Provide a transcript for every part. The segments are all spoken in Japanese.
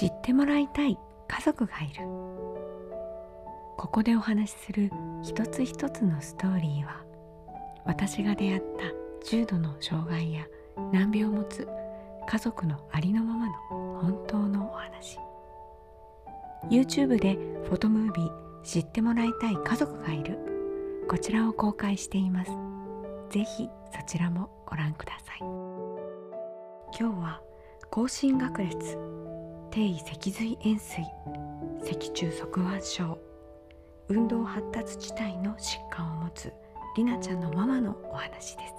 知ってもらいたい家族がいる。ここでお話しする一つ一つのストーリーは私が出会った重度の障害や難病を持つ家族のありのままの本当のお話。YouTube でフォトムービー知ってもらいたい家族がいる。こちらを公開しています。ぜひそちらもご覧ください。今日は高進学列。低位脊髄円錐脊柱側腕症運動発達地帯の疾患を持つりなちゃんのママのお話です。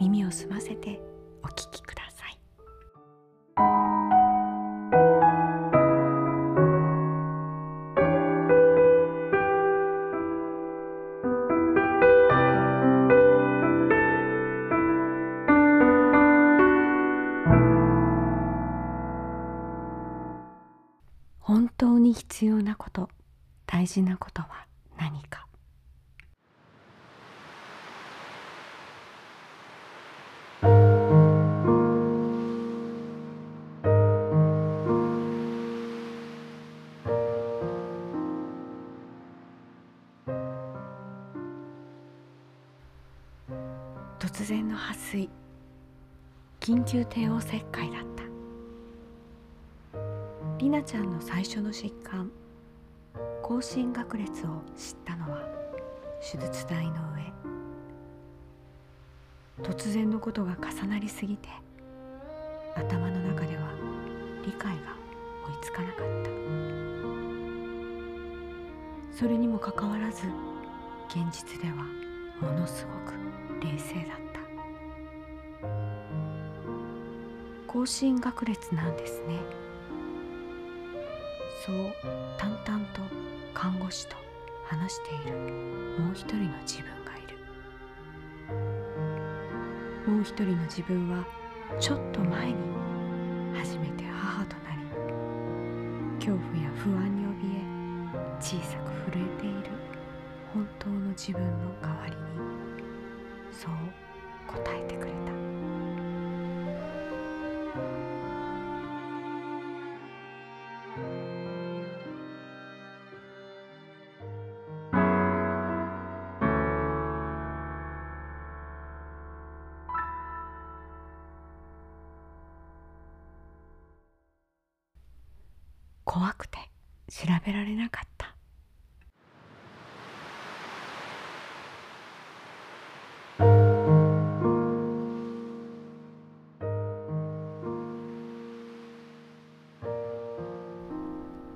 耳を澄ませてお聞きください。本当に必要なこと大事なことは何か。突然の破水緊急帝王切開だった。りなちゃんの最初の疾患。高進学裂を知ったのは手術台の上。突然のことが重なりすぎて頭の中では理解が追いつかなかった。それにもかかわらず現実ではものすごく冷静だった。高進学裂なんですね。そう淡々と看護師と話しているもう一人の自分がいる。もう一人の自分はちょっと前に初めて母となり恐怖や不安に怯え小さく震えている本当の自分の怖くて調べられなかった。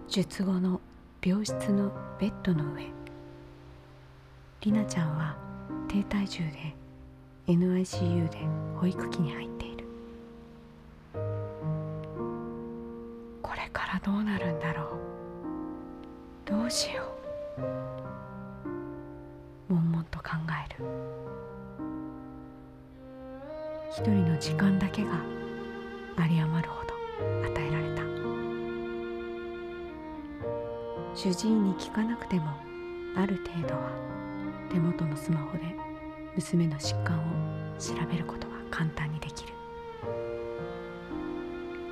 術後の病室のベッドの上。りなちゃんは低体重で NICU で保育器に入ってどうなるんだろう。どうしよう。悶々と考える。一人の時間だけが有り余るほど与えられた。主治医に聞かなくてもある程度は手元のスマホで娘の疾患を調べることは簡単にできる。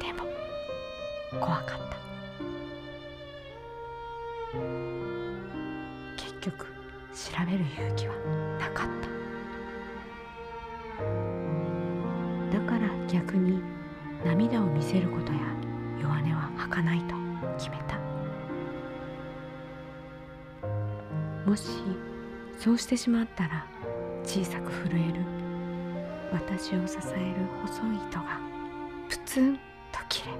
でも怖かった。調べる勇気はなかった。だから逆に涙を見せることや弱音は吐かないと決めた。もしそうしてしまったら小さく震える私を支える細い糸がプツンと切れ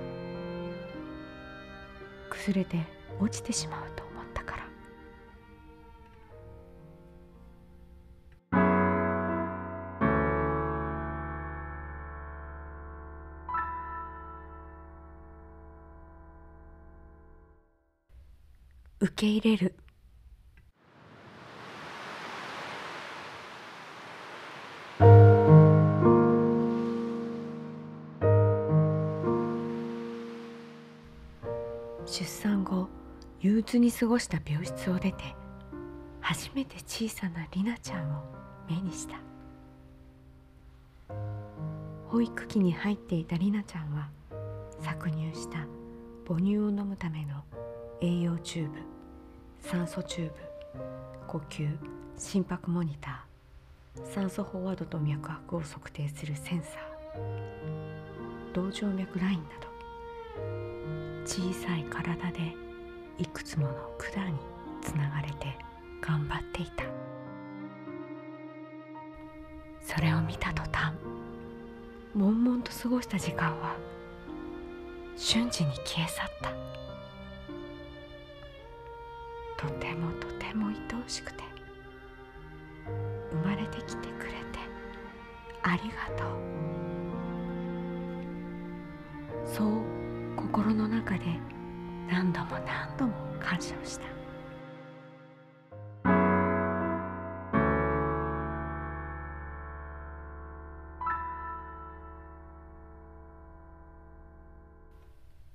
崩れて落ちてしまうと受け入れる。出産後憂鬱に過ごした病室を出て初めて小さなりなちゃんを目にした。保育器に入っていたりなちゃんは搾乳した母乳を飲むための栄養チューブ。酸素チューブ呼吸。心拍モニター。酸素飽和度と脈拍を測定するセンサー。動静脈ラインなど。小さい体でいくつもの管につながれて頑張っていた。それを見た途端悶々と過ごした時間は瞬時に消え去った。とてもとても愛おしくて生まれてきてくれてありがとう。そう心の中で何度も何度も感謝をした。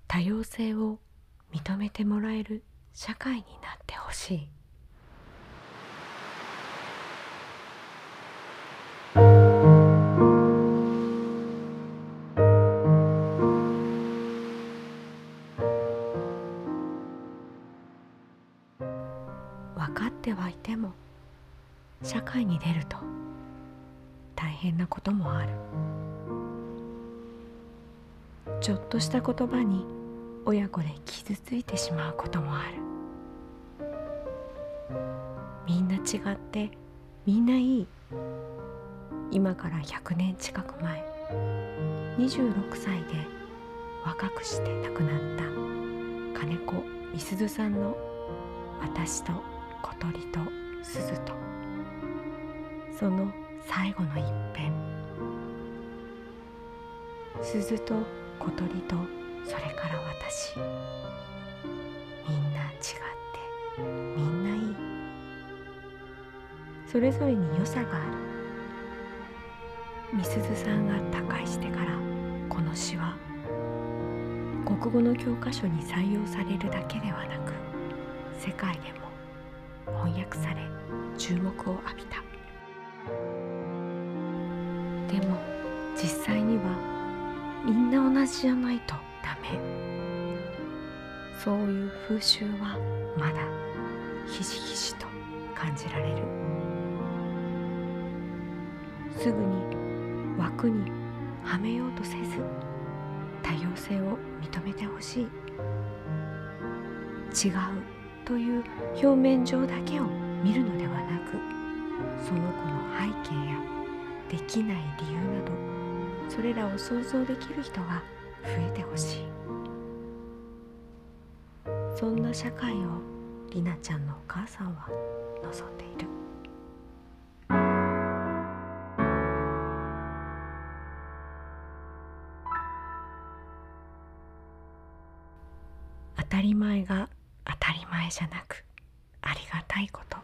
多様性を認めてもらえる社会になってほしい。分かってはいても社会に出ると大変なこともある。ちょっとした言葉に親子で傷ついてしまうこともある。違ってみんないい今から100年近く前26歳で若くして亡くなった金子みすずさんの私と小鳥と鈴と。その最後の一編。鈴と小鳥とそれから私。みんな違っそれぞれに良さがある。みすずさんが他界してからこの詩は国語の教科書に採用されるだけではなく世界でも翻訳され注目を浴びた。でも実際にはみんな同じじゃないとダメ。そういう風習はまだひしひしと感じられる。すぐに枠にはめようとせず多様性を認めてほしい。違うという表面上だけを見るのではなくその子の背景やできない理由などそれらを想像できる人が増えてほしい。そんな社会をりなちゃんのお母さんは望んでいる。じゃなくありがたいこと。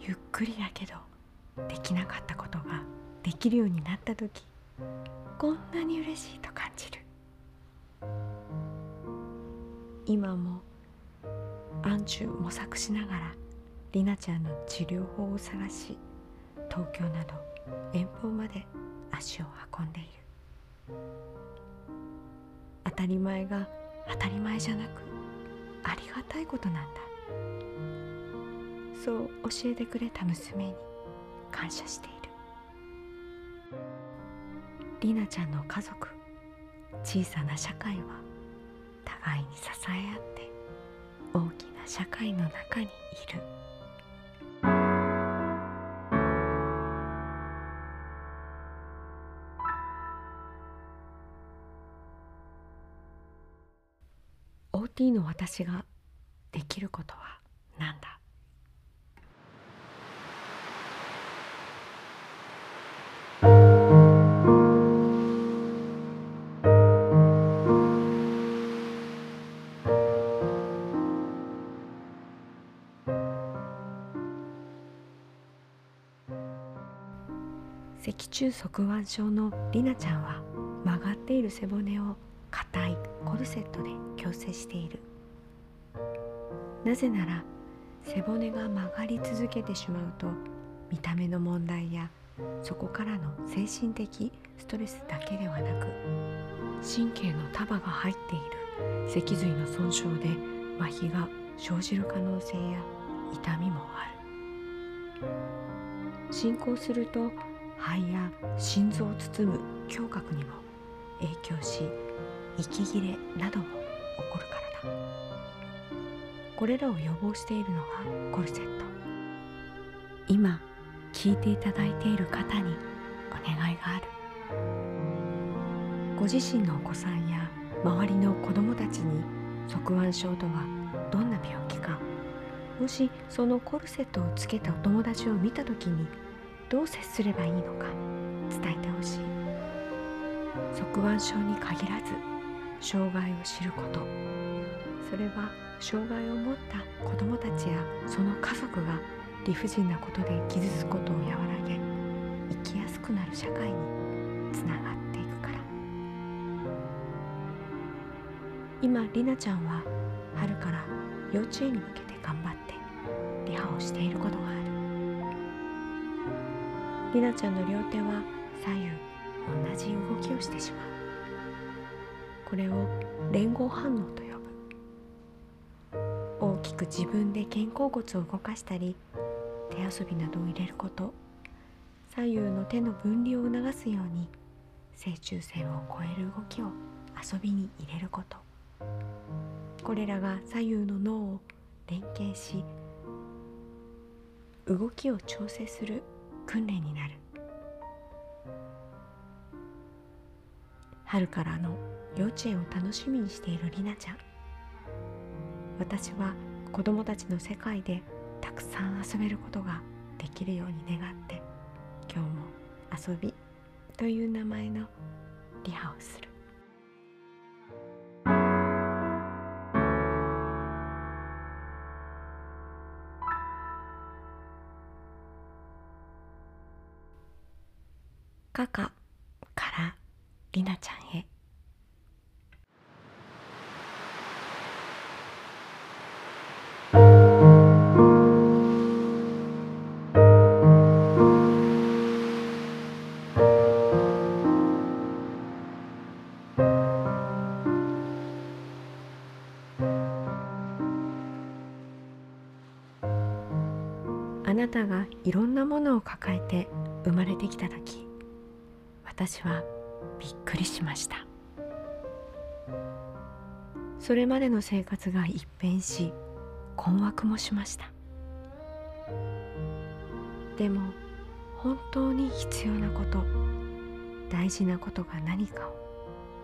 ゆっくりだけどできなかったことができるようになった時こんなに嬉しいと感じる。今も暗中模索しながらりなちゃんの治療法を探し東京など遠方まで足を運んでいる。当たり前が当たり前じゃなくありがたいことなんだ。そう教えてくれた娘に感謝している。りなちゃんの家族小さな社会は互いに支え合って大きな社会の中にいる「OT の私ができることは何だ?」脊柱側腕症のりなちゃんは曲がっている背骨を硬いコルセットで矯正している。なぜなら背骨が曲がり続けてしまうと見た目の問題やそこからの精神的ストレスだけではなく神経の束が入っている脊髄の損傷で麻痺が生じる可能性や痛みもある。進行すると肺や心臓を包む胸郭にも影響し息切れなどもこれらを予防しているのがコルセット。今聞いていただいている方にお願いがある。ご自身のお子さんや周りの子どもたちに側腕症とはどんな病気かもしそのコルセットをつけたお友達を見た時にどう接すればいいのか伝えてほしい。側腕症に限らず障害を知ること。それは障害を持った子どもたちやその家族が理不尽なことで傷つくことを和らげ生きやすくなる社会につながっていくから。今りなちゃんは春から幼稚園に向けて頑張ってリハをしていることがある。りなちゃんの両手は左右同じ動きをしてしまう。これを連合反応ときく自分で肩甲骨を動かしたり手遊びなどを入れること。左右の手の分離を促すように正中線を超える動きを遊びに入れること。これらが左右の脳を連携し動きを調整する訓練になる。春からの幼稚園を楽しみにしているりなちゃん。私は子供たちの世界でたくさん遊べることができるように願って今日も遊びという名前のリハをする。カカからりなちゃんへ。なたがいろんなものを抱えて生まれてきた時私はびっくりしました。それまでの生活が一変し困惑もしました。でも本当に必要なこと大事なことが何かを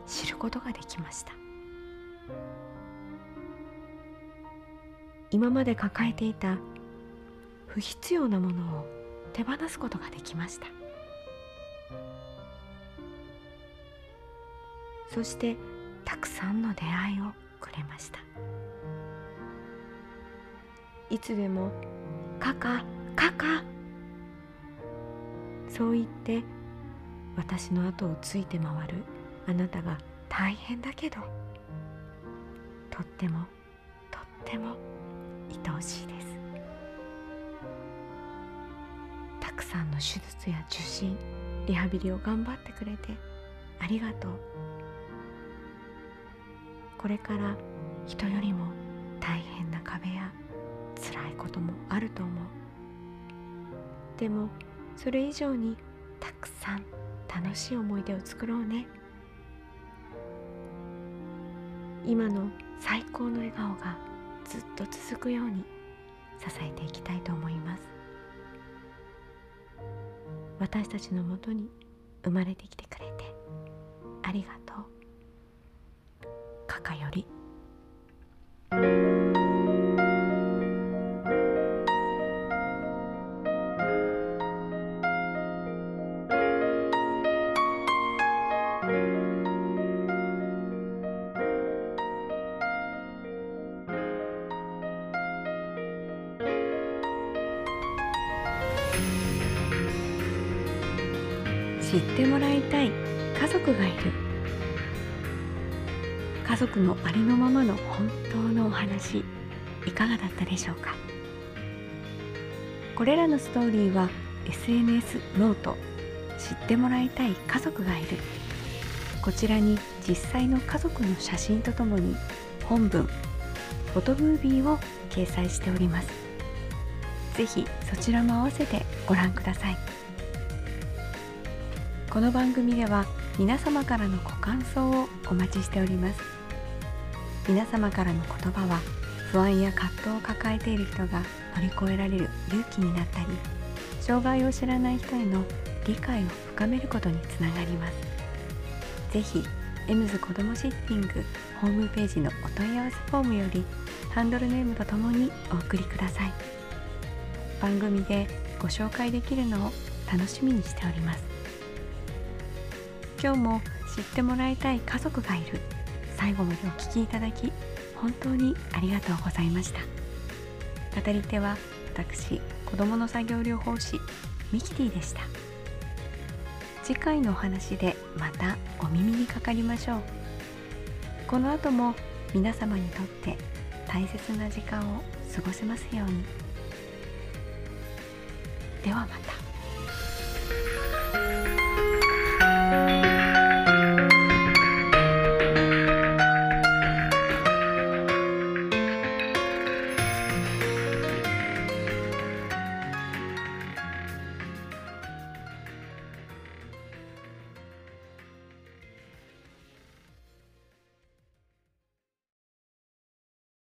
知ることができました。今まで抱えていた不必要なものを手放すことができました。そしてたくさんの出会いをくれました。いつでも「カカカカ」そう言って私の後をついて回るあなたが大変だけどとってもとっても愛おしいです。さんの手術や受診リハビリを頑張ってくれてありがとう。これから人よりも大変な壁や辛いこともあると思う。でもそれ以上にたくさん楽しい思い出を作ろうね。今の最高の笑顔がずっと続くように支えていきたいと思います。私たちのもとに生まれてきてくれてありがとう。かかより知ってもらいたい。家族がいる。家族のありのままの本当のお話。いかがだったでしょうか？これらのストーリーは SNS note。知ってもらいたい家族がいる。こちらに実際の家族の写真とともに本文フォトムービーを掲載しております。ぜひそちらも合わせてご覧ください。この番組では皆様からのご感想をお待ちしております。皆様からの言葉は不安や葛藤を抱えている人が乗り越えられる勇気になったり障害を知らない人への理解を深めることにつながります。ぜひエムズ子どもシッティングホームページのお問い合わせフォームよりハンドルネームとともにお送りください。番組でご紹介できるのを楽しみにしております。今日も知ってもらいたい家族がいる。最後までお聞きいただき本当にありがとうございました。語り手は私子どもの作業療法士ミキティでした。次回のお話でまたお耳にかかりましょう。この後も皆様にとって大切な時間を過ごせますように。ではまた。